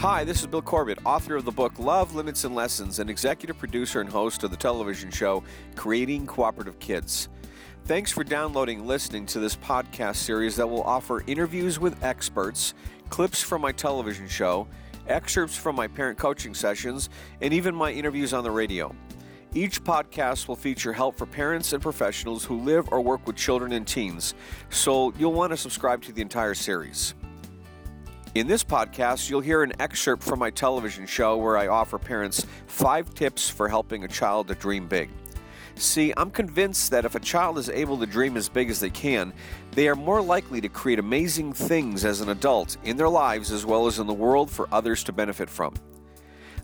Hi, this is Bill Corbett, author of the book Love, Limits, and Lessons, and executive producer and host of the television show Creating Cooperative Kids. Thanks for downloading and listening to this podcast series that will offer interviews with experts, clips from my television show, excerpts from my parent coaching sessions, and even my interviews on the radio. Each podcast will feature help for parents and professionals who live or work with children and teens, so you'll want to subscribe to the entire series. In this podcast, you'll hear an excerpt from my television show where I offer parents five tips for helping a child to dream big. See, I'm convinced that if a child is able to dream as big as they can, they are more likely to create amazing things as an adult in their lives as well as in the world for others to benefit from.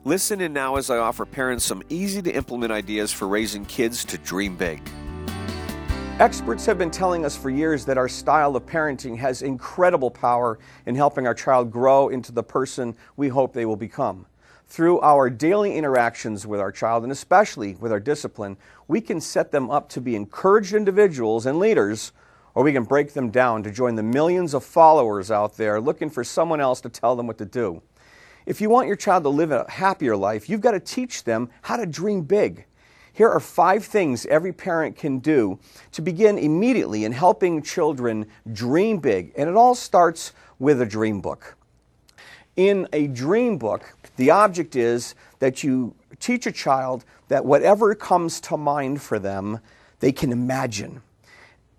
Listen in now as I offer parents some easy to implement ideas for raising kids to dream big. Experts have been telling us for years that our style of parenting has incredible power in helping our child grow into the person we hope they will become. Through our daily interactions with our child, and especially with our discipline, we can set them up to be encouraged individuals and leaders, or we can break them down to join the millions of followers out there looking for someone else to tell them what to do. If you want your child to live a happier life, you've got to teach them how to dream big. Here are five things every parent can do to begin immediately in helping children dream big. And it all starts with a dream book. In a dream book, the object is that you teach a child that whatever comes to mind for them, they can imagine.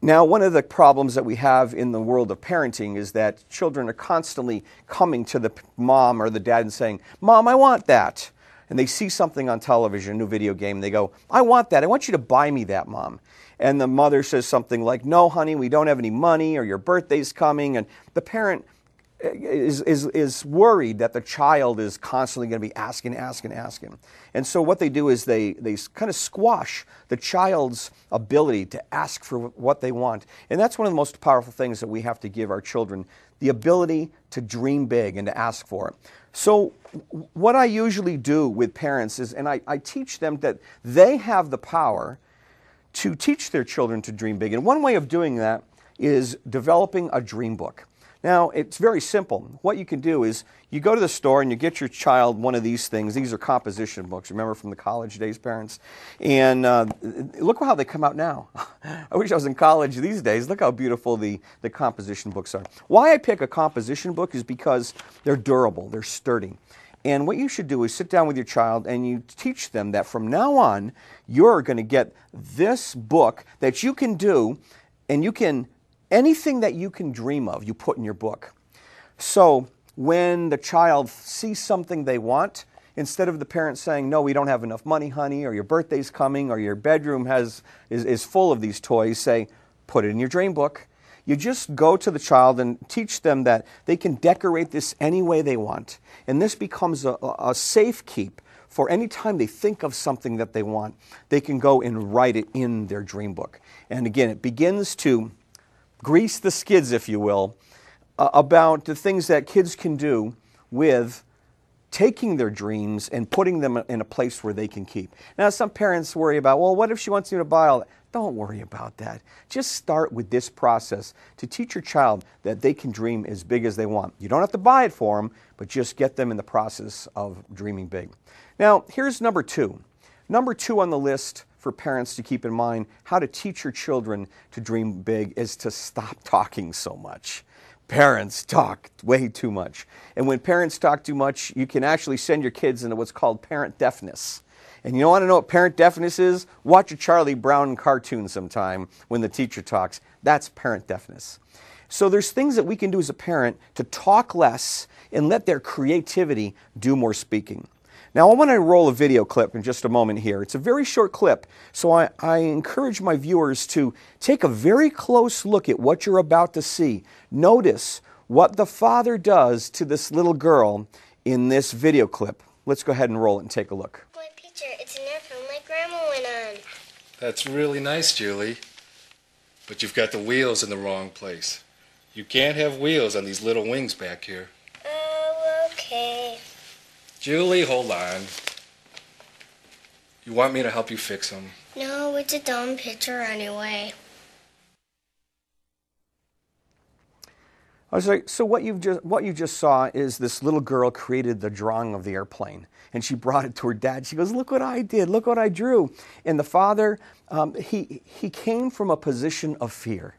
Now, one of the problems that we have in the world of parenting is that children are constantly coming to the mom or the dad and saying, Mom, I want that and they see something on television, a new video game, and they go, I want that. I want you to buy me that, mom. And the mother says something like, No, honey, we don't have any money, or your birthday's coming. And the parent eh, is, is, is worried that the child is constantly going to be asking, asking, asking. And so what they do is they, they kind of squash the child's ability to ask for what they want. And that's one of the most powerful things that we have to give our children the ability to dream big and to ask for it. So, what I usually do with parents is, and I, I teach them that they have the power to teach their children to dream big. And one way of doing that is developing a dream book. Now, it's very simple. What you can do is you go to the store and you get your child one of these things. These are composition books, remember from the college days, parents? And uh, look how they come out now. I wish I was in college these days. Look how beautiful the, the composition books are. Why I pick a composition book is because they're durable, they're sturdy. And what you should do is sit down with your child and you teach them that from now on, you're going to get this book that you can do and you can anything that you can dream of, you put in your book. So when the child sees something they want, instead of the parent saying, No, we don't have enough money, honey, or your birthday's coming, or your bedroom has, is, is full of these toys, say, Put it in your dream book. You just go to the child and teach them that they can decorate this any way they want. And this becomes a, a safe keep for any time they think of something that they want, they can go and write it in their dream book. And again, it begins to grease the skids, if you will, uh, about the things that kids can do with taking their dreams and putting them in a place where they can keep. Now, some parents worry about, well, what if she wants you to buy all that? Don't worry about that. Just start with this process to teach your child that they can dream as big as they want. You don't have to buy it for them, but just get them in the process of dreaming big. Now, here's number two. Number two on the list for parents to keep in mind how to teach your children to dream big is to stop talking so much. Parents talk way too much. And when parents talk too much, you can actually send your kids into what's called parent deafness. And you don't want to know what parent deafness is? Watch a Charlie Brown cartoon sometime when the teacher talks. That's parent deafness. So there's things that we can do as a parent to talk less and let their creativity do more speaking. Now, I want to roll a video clip in just a moment here. It's a very short clip, so I, I, encourage my viewers to take a very close look at what you're about to see. Notice what the father does to this little girl in this video clip. Let's go ahead and roll it and take a look. My picture, it's an airplane my grandma went on. That's really nice, Julie. But you've got the wheels in the wrong place. You can't have wheels on these little wings back here. Oh, okay. Julie, hold on. You want me to help you fix them? No, it's a dumb picture anyway. I was like, so what you've just what you just saw is this little girl created the drawing of the airplane, and she brought it to her dad. She goes, "Look what I did! Look what I drew!" And the father, um, he he came from a position of fear,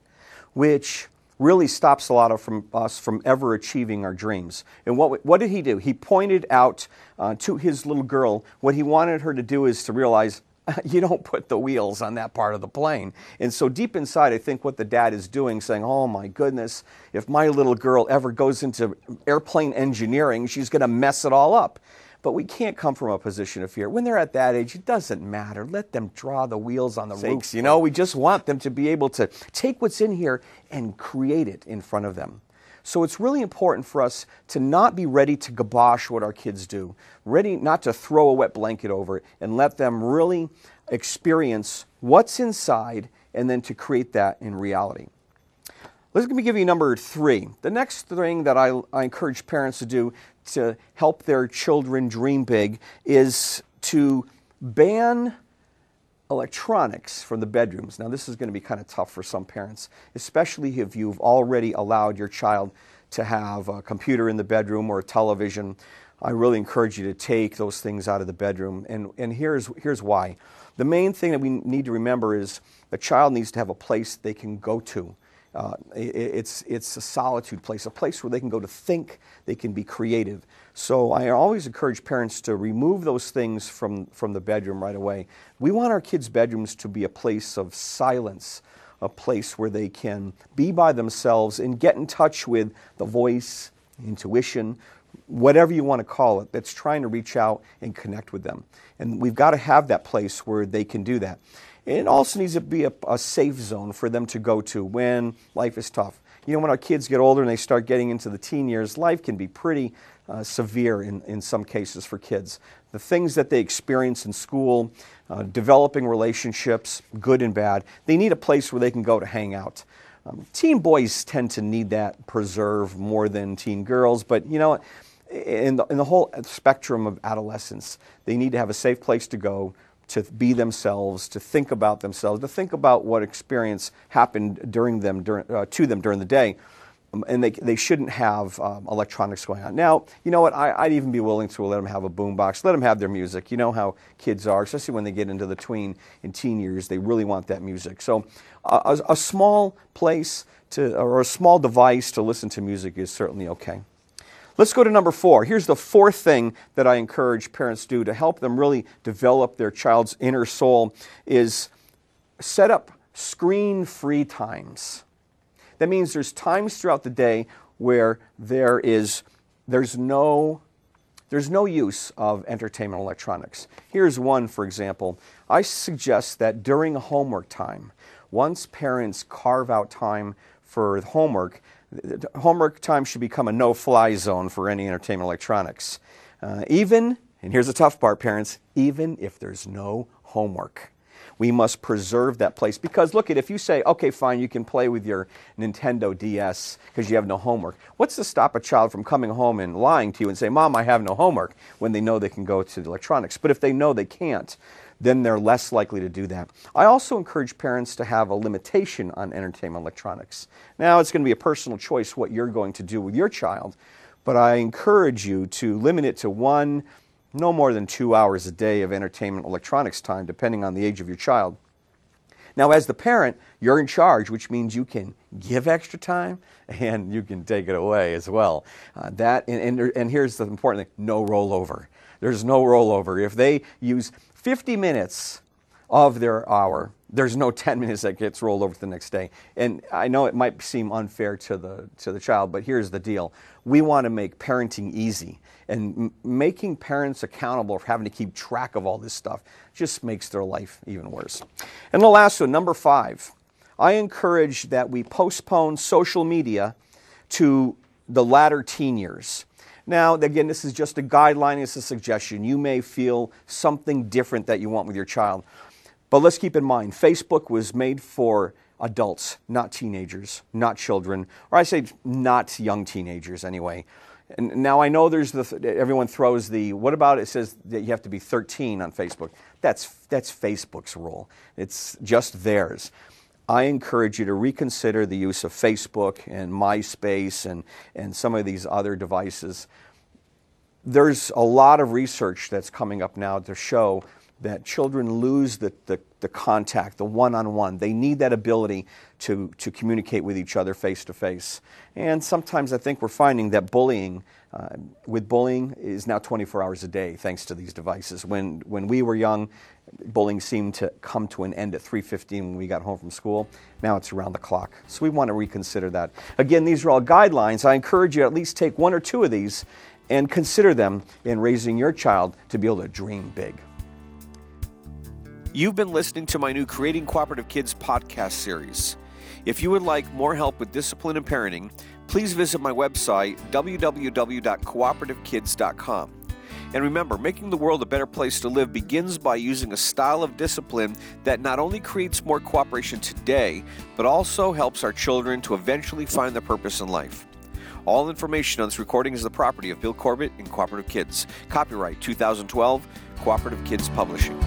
which really stops a lot of from us from ever achieving our dreams. And what what did he do? He pointed out uh, to his little girl what he wanted her to do is to realize you don't put the wheels on that part of the plane. And so deep inside, I think what the dad is doing, saying, oh my goodness, if my little girl ever goes into airplane engineering, she's going to mess it all up. But we can't come from a position of fear. When they're at that age, it doesn't matter. Let them draw the wheels on the roof. You know, we just want them to be able to take what's in here and create it in front of them. So it's really important for us to not be ready to gabosh what our kids do, ready not to throw a wet blanket over it, and let them really experience what's inside and then to create that in reality. Let me give you number three. The next thing that I, I encourage parents to do to help their children dream big is to ban electronics from the bedrooms. Now, this is going to be kind of tough for some parents, especially if you've already allowed your child to have a computer in the bedroom or a television. I really encourage you to take those things out of the bedroom. And, and here's, here's why. The main thing that we need to remember is a child needs to have a place they can go to. Uh, it, it's, it's a solitude place, a place where they can go to think, they can be creative. So I always encourage parents to remove those things from, from the bedroom right away. We want our kids' bedrooms to be a place of silence, a place where they can be by themselves and get in touch with the voice, intuition, whatever you want to call it, that's trying to reach out and connect with them. And we've got to have that place where they can do that. It also needs to be a, a safe zone for them to go to when life is tough. You know, when our kids get older and they start getting into the teen years, life can be pretty uh, severe in, in some cases for kids. The things that they experience in school, uh, developing relationships, good and bad, they need a place where they can go to hang out. Um, teen boys tend to need that preserve more than teen girls, but you know, in the, in the whole spectrum of adolescence, they need to have a safe place to go to be themselves, to think about themselves, to think about what experience happened during them, during, uh, to them during the day. Um, and they, they shouldn't have um, electronics going on. Now, you know what? I, would even be willing to let them have a boombox. Let them have their music. You know how kids are, especially when they get into the tween and teen years. They really want that music. So, uh, a, a small place to, or a small device to listen to music is certainly okay. Let's go to number four. Here's the fourth thing that I encourage parents do to help them really develop their child's inner soul is set up screen-free times. That means there's times throughout the day where there is there's no there's no use of entertainment electronics. Here's one, for example. I suggest that during homework time, once parents carve out time for homework, homework time should become a no fly zone for any entertainment electronics. Uh, even, and here's the tough part, parents, even if there's no homework we must preserve that place. Because look at if you say, okay, fine, you can play with your Nintendo DS because you have no homework. What's to stop a child from coming home and lying to you and say, Mom, I have no homework when they know they can go to the electronics? But if they know they can't, then they're less likely to do that. I also encourage parents to have a limitation on entertainment electronics. Now, it's going to be a personal choice what you're going to do with your child, but I encourage you to limit it to one no more than two hours a day of entertainment electronics time, depending on the age of your child. Now, as the parent, you're in charge, which means you can give extra time and you can take it away as well. Uh, that and, and, and here's the important thing: no rollover. There's no rollover. If they use 50 minutes of their hour, there's no 10 minutes that gets rolled over to the next day. And I know it might seem unfair to the to the child, but here's the deal: we want to make parenting easy and m- making parents accountable for having to keep track of all this stuff just makes their life even worse. And the last one, number five, I encourage that we postpone social media to the latter teen years. Now, again, this is just a guideline, it's a suggestion. You may feel something different that you want with your child. But let's keep in mind, Facebook was made for adults, not teenagers, not children, or I say not young teenagers anyway. And now I know there's the everyone throws the what about it says that you have to be 13 on Facebook. That's that's Facebook's rule. It's just theirs. I encourage you to reconsider the use of Facebook and MySpace and, and some of these other devices. There's a lot of research that's coming up now to show that children lose the, the, the contact, the one on one. They need that ability to, to communicate with each other face to face. And sometimes I think we're finding that bullying, uh, with bullying, is now 24 hours a day thanks to these devices. When, when we were young, bullying seemed to come to an end at 3.15 when we got home from school. Now it's around the clock. So we want to reconsider that. Again, these are all guidelines. I encourage you at least take one or two of these and consider them in raising your child to be able to dream big. You've been listening to my new Creating Cooperative Kids podcast series. If you would like more help with discipline and parenting, please visit my website, www.cooperativekids.com. And remember, making the world a better place to live begins by using a style of discipline that not only creates more cooperation today, but also helps our children to eventually find their purpose in life. All information on this recording is the property of Bill Corbett and Cooperative Kids. Copyright 2012, Cooperative Kids Publishing.